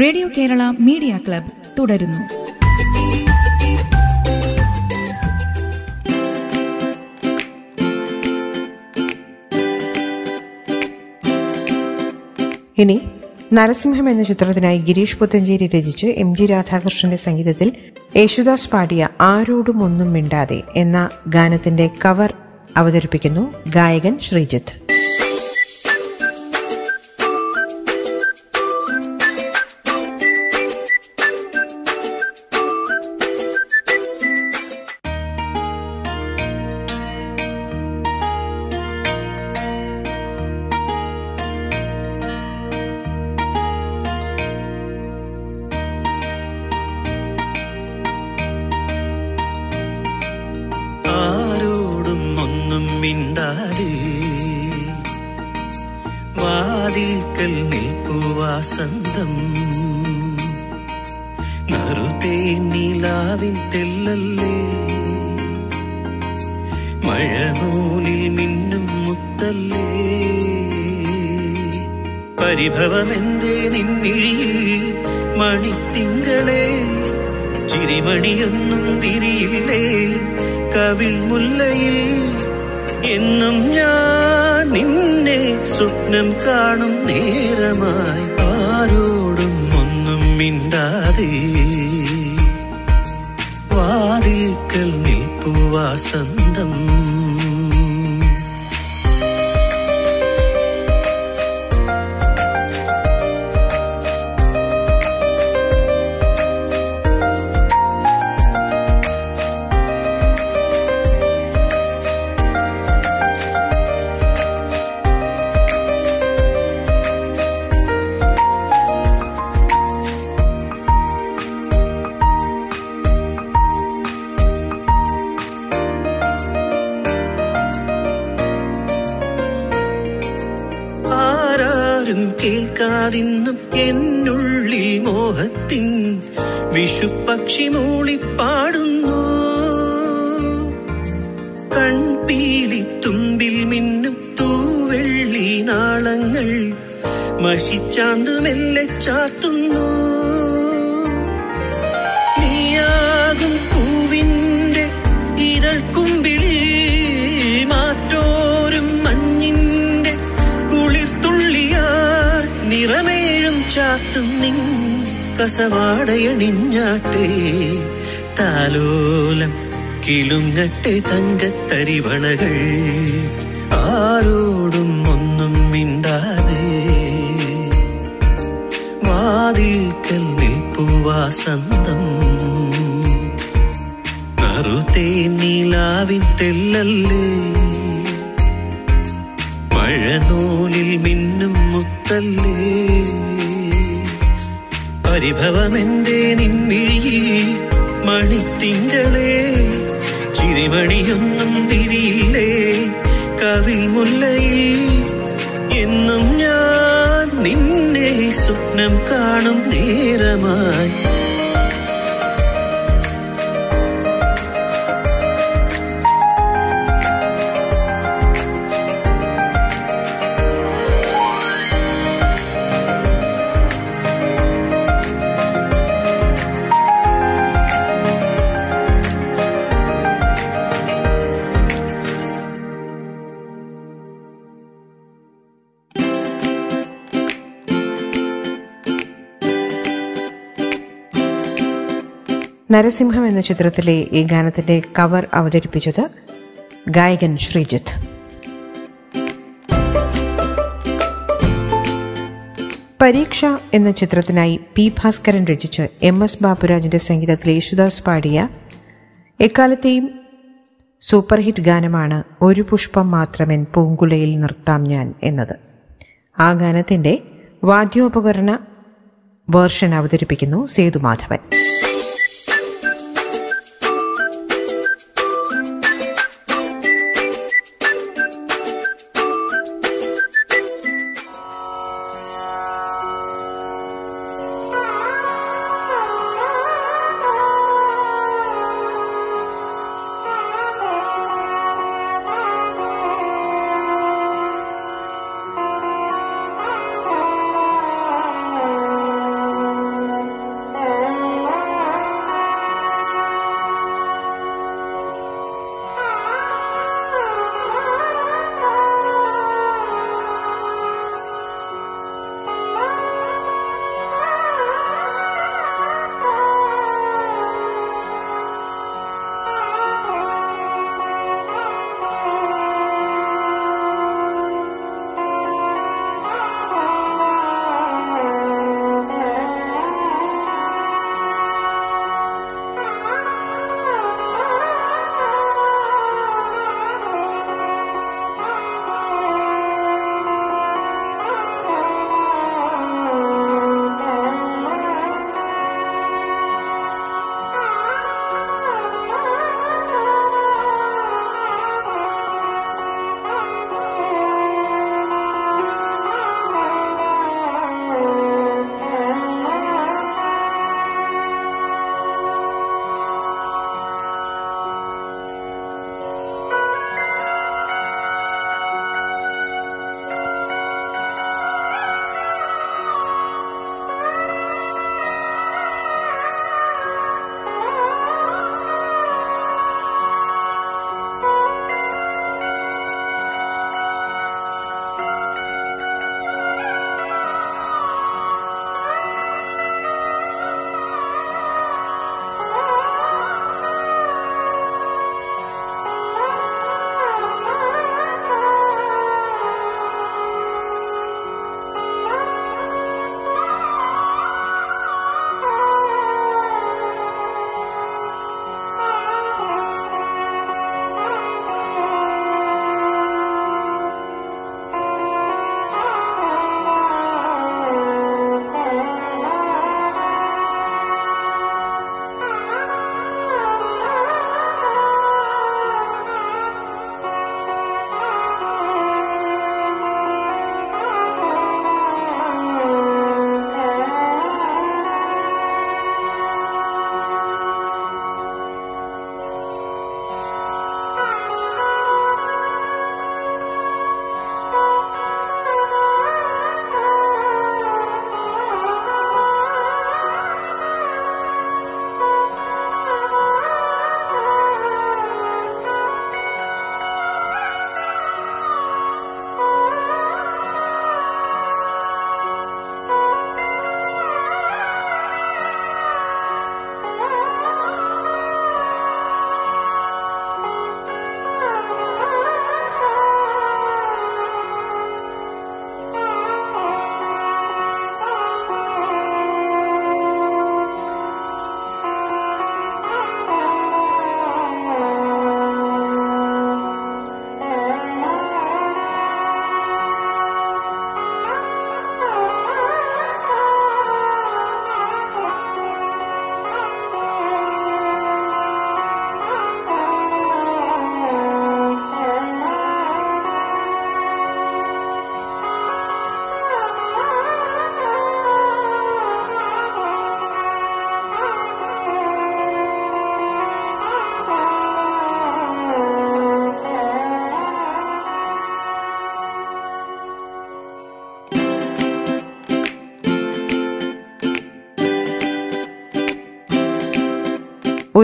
Radio Kerala media club തുടരുന്നു. ഇനി നരസിംഹം എന്ന ചിത്രത്തിനായി ഗിരീഷ് പുത്തഞ്ചേരി രചിച്ച് എം ജി രാധാകൃഷ്ണന്റെ സംഗീതത്തിൽ യേശുദാസ് പാടിയ ആരോടും ഒന്നും മിണ്ടാതെ എന്ന ഗാനത്തിന്റെ കവർ അവതരിപ്പിക്കുന്നു ഗായകൻ ശ്രീജിത്ത്. നിലാവിൻ തെല്ലല്ലേ? മഴമൂലിൽ മിന്നും മുത്തല്ലേ? പരിഭവമെന്തേ നിൻമിഴിയിൽ മണിത്തിങ്കളെ? ചിരിമണിയൊന്നും വിരിയില്ലേ കവിൾ മുല്ലയിൽ എന്നും ഞാൻ നിന്നെ സ്വപ്നം കാണും നേരമായി. ആരോടും ഒന്നും മിണ്ടാതെ വാതിൽക്കൽ നിൽപ്പു വാസന്തം ആരാരും കേൾക്കാതിന്നും എന്നുള്ളിൽ മോഹത്തിൻ വിഷുപക്ഷി മൂളിപ്പാടുന്നു. കൺപീലി തുമ്പിൽ മിന്നും തൂവെള്ളി നാളങ്ങൾ മഷിച്ചാന്തുമെല്ലെ ചാർത്തുന്നു. കസവാടയണിഞ്ഞാട്ടെ താലോലം കിളുങ്ങട്ടെ തങ്കത്തരിവളകൾ ആരോടും ഒന്നും മിണ്ടാതെ വാതിൽക്കൽ നിൽപ്പു വാസന്തം. നറുതേ നിലാവിൻ തെല്ലല്ലേ? മഴനൂലിൽ മിന്നും മുത്തല്ലേ? പരിഭവമെന്തേ നിൻമിഴിയിൽ മണിത്തിങ്കളെ ചിരിമണിയൊന്നും തിരിയില്ലേ? കവിൽ മുല്ലയിൽ എന്നും ഞാൻ നിന്നെ സ്വപ്നം കാണും നേരമായി. നരസിംഹം എന്ന ചിത്രത്തിലെ ഈ ഗാനത്തിന്റെ കവർ അവതരിപ്പിച്ചത് ഗായകൻ ശ്രീജിത്ത്. പരീക്ഷ എന്ന ചിത്രത്തിനായി പി ഭാസ്കരൻ രചിച്ച് എം എസ് ബാബുരാജിന്റെ സംഗീതത്തിൽ യേശുദാസ് പാടിയ എക്കാലത്തെയും സൂപ്പർ ഹിറ്റ് ഗാനമാണ് ഒരു പുഷ്പം മാത്രമെൻ പൂങ്കുലയിൽ നിർത്താം ഞാൻ എന്നത്. ആ ഗാനത്തിന്റെ വാദ്യോപകരണ വേർഷൻ അവതരിപ്പിക്കുന്നു സേതുമാധവൻ.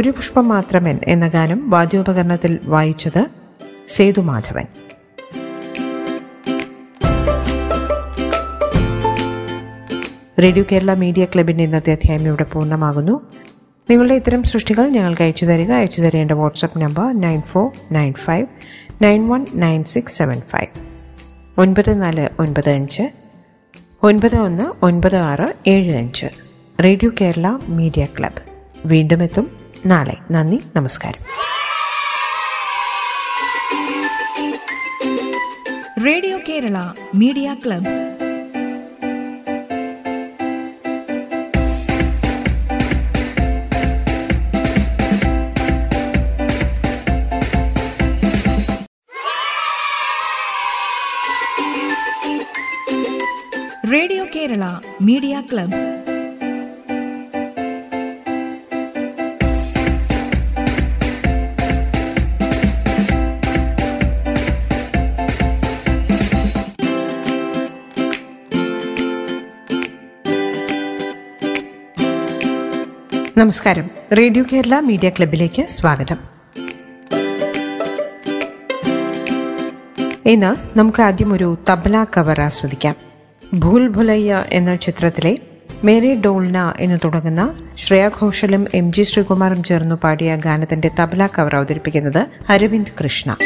ഒരു പുഷ്പം മാത്രമൻ എന്ന ഗാനം വാദ്യോപകരണത്തിൽ വായിച്ചത് സേതുമാധവൻ റേഡിയോ കേരള മീഡിയ ക്ലബിന്റെ ഇന്നത്തെ അധ്യായം ഇവിടെ പൂർണമാകുന്നു. നിങ്ങളുടെ ഇത്തരം സൃഷ്ടികൾ ഞങ്ങൾക്ക് അയച്ചു തരിക. അയച്ചു തരേണ്ട WhatsApp number nine four nine five nine one nine six seven five. ഒൻപത് നാല് ഒൻപത് അഞ്ച് ഒൻപത് ഒന്ന് ഒൻപത് ആറ് ഏഴ് അഞ്ച്. Radio Kerala media club. വീണ്ടും എത്തും. നാളെ. നന്ദി നമസ്കാരം. Radio Kerala media club radio Kerala media club. നമസ്കാരം. റേഡിയോ കേരള മീഡിയ ക്ലബിലേക്ക് സ്വാഗതം. ഇന്ന് നമുക്ക് ആദ്യം ഒരു തബല കവർ ആസ്വദിക്കാം. ഭൂൽ ഭുലയ്യ എന്ന ചിത്രത്തിലെ മേരി ഡോൾന എന്ന് തുടങ്ങുന്ന ശ്രേയ ഘോഷലും എം ജി ശ്രീകുമാറും ചേർന്നു പാടിയ ഗാനത്തിന്റെ തബല കവർ അവതരിപ്പിക്കുന്നത് അരവിന്ദ് കൃഷ്ണ.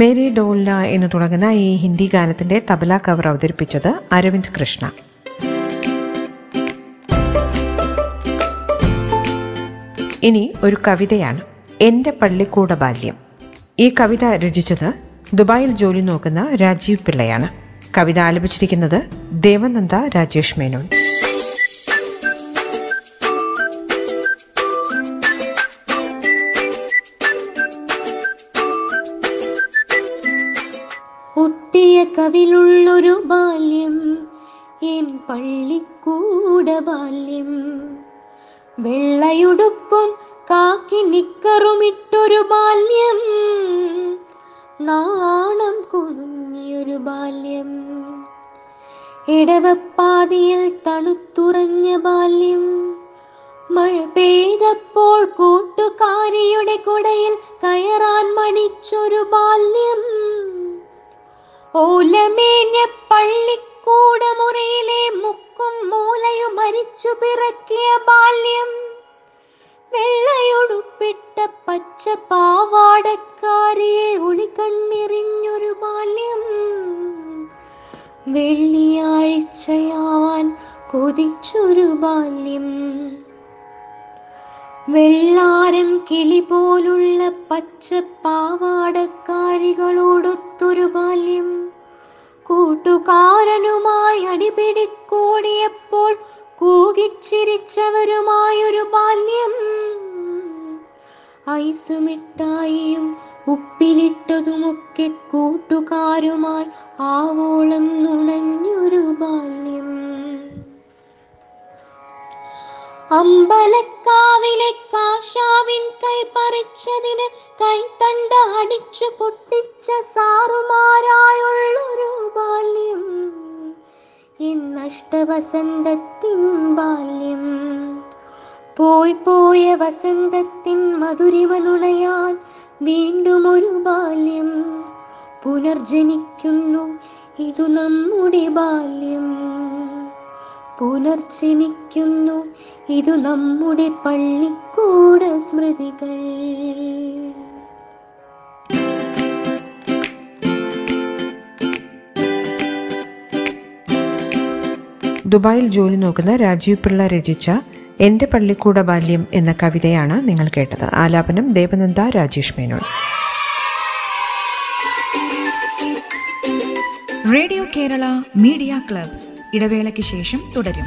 മേരി ഡോല്ല എന്ന് തുടങ്ങുന്ന ഈ ഹിന്ദി ഗാനത്തിന്റെ തബല കവർ അവതരിപ്പിച്ചത് അരവിന്ദ് കൃഷ്ണ. ഇനി ഒരു കവിതയാണ് എന്റെ പള്ളിക്കൂട ബാല്യം ഈ കവിത രചിച്ചത് ദുബായിൽ ജോലി നോക്കുന്ന രാജീവ് പിള്ളയാണ്. കവിത ആലപിച്ചിരിക്കുന്നത് ദേവനന്ദ രാജേഷ് മേനോൻ. കവിളുള്ളൊരു ബാല്യം എൻ പള്ളിക്കൂട ബാല്യം. വെള്ളയുടുപ്പും കാക്കി നിക്കറുമിട്ടൊരു ബാല്യം നാണം കുണുങ്ങിയൊരു ബാല്യം. ഇടവപ്പാതിയിൽ തണുത്തുറഞ്ഞ ബാല്യം മഴ പെയ്തപ്പോൾ കൂട്ടുകാരിയുടെ കുടയിൽ കയറാൻ മണിച്ചൊരു ബാല്യം. ഓലമേഞ്ഞ പള്ളിക്കൂട മുറിയിലെ മുക്കും മൂലയും മരിച്ചു പിറക്കിയ ബാല്യം. വെള്ളയൊടുപ്പിട്ട പച്ച പാവാടക്കാരിയെ ഒളികണ്ണിറിഞ്ഞൊരു ബാല്യം. വെള്ളിയാഴ്ചയാവാൻ കൊതിച്ചൊരു ബാല്യം. വെള്ളാരം കിളി പോലുള്ള പച്ച പാവാടക്കാരികളോടൊത്തൊരു ബാല്യം. കൂട്ടുകാരനുമായി അടിപിടിക്കൂടിയപ്പോൾ കൂകിച്ചിരിച്ചവരുമായൊരു ബാല്യം. ഐസുമിട്ടായിയും ഉപ്പിലിട്ടതുമൊക്കെ കൂട്ടുകാരുമായി ആവോളം അമ്പലക്കാവിലെ കാഷാവിൻ കൈ പറിച്ചതിന് കൈത്തണ്ട അടിച്ചു പൊട്ടിച്ച സാറുമാരായുള്ളൊരു ബാല്യം. ഇന്നഷ്ടവസന്തത്തിൻ ബാല്യം. പോയി പോയ വസന്തത്തിൻ മധുരിമ നുണയാൻ വീണ്ടും ഒരു ബാല്യം. പുനർജനിക്കുന്നു ഇതു നമ്മുടെ ബാല്യം. പുനർജനിക്കുന്നു ഇതു നമ്മുടെ പള്ളിക്കൂട സ്മൃതികൾ. ദുബായിൽ ജോലി നോക്കുന്ന രാജീവ് പിള്ള രചിച്ച എന്റെ പള്ളിക്കൂട ബാല്യം എന്ന കവിതയാണ് നിങ്ങൾ കേട്ടത്. ആലാപനം Devananda Rajesh Menon. Radio Kerala media club. ഇടവേളയ്ക്ക് ശേഷം തുടരും.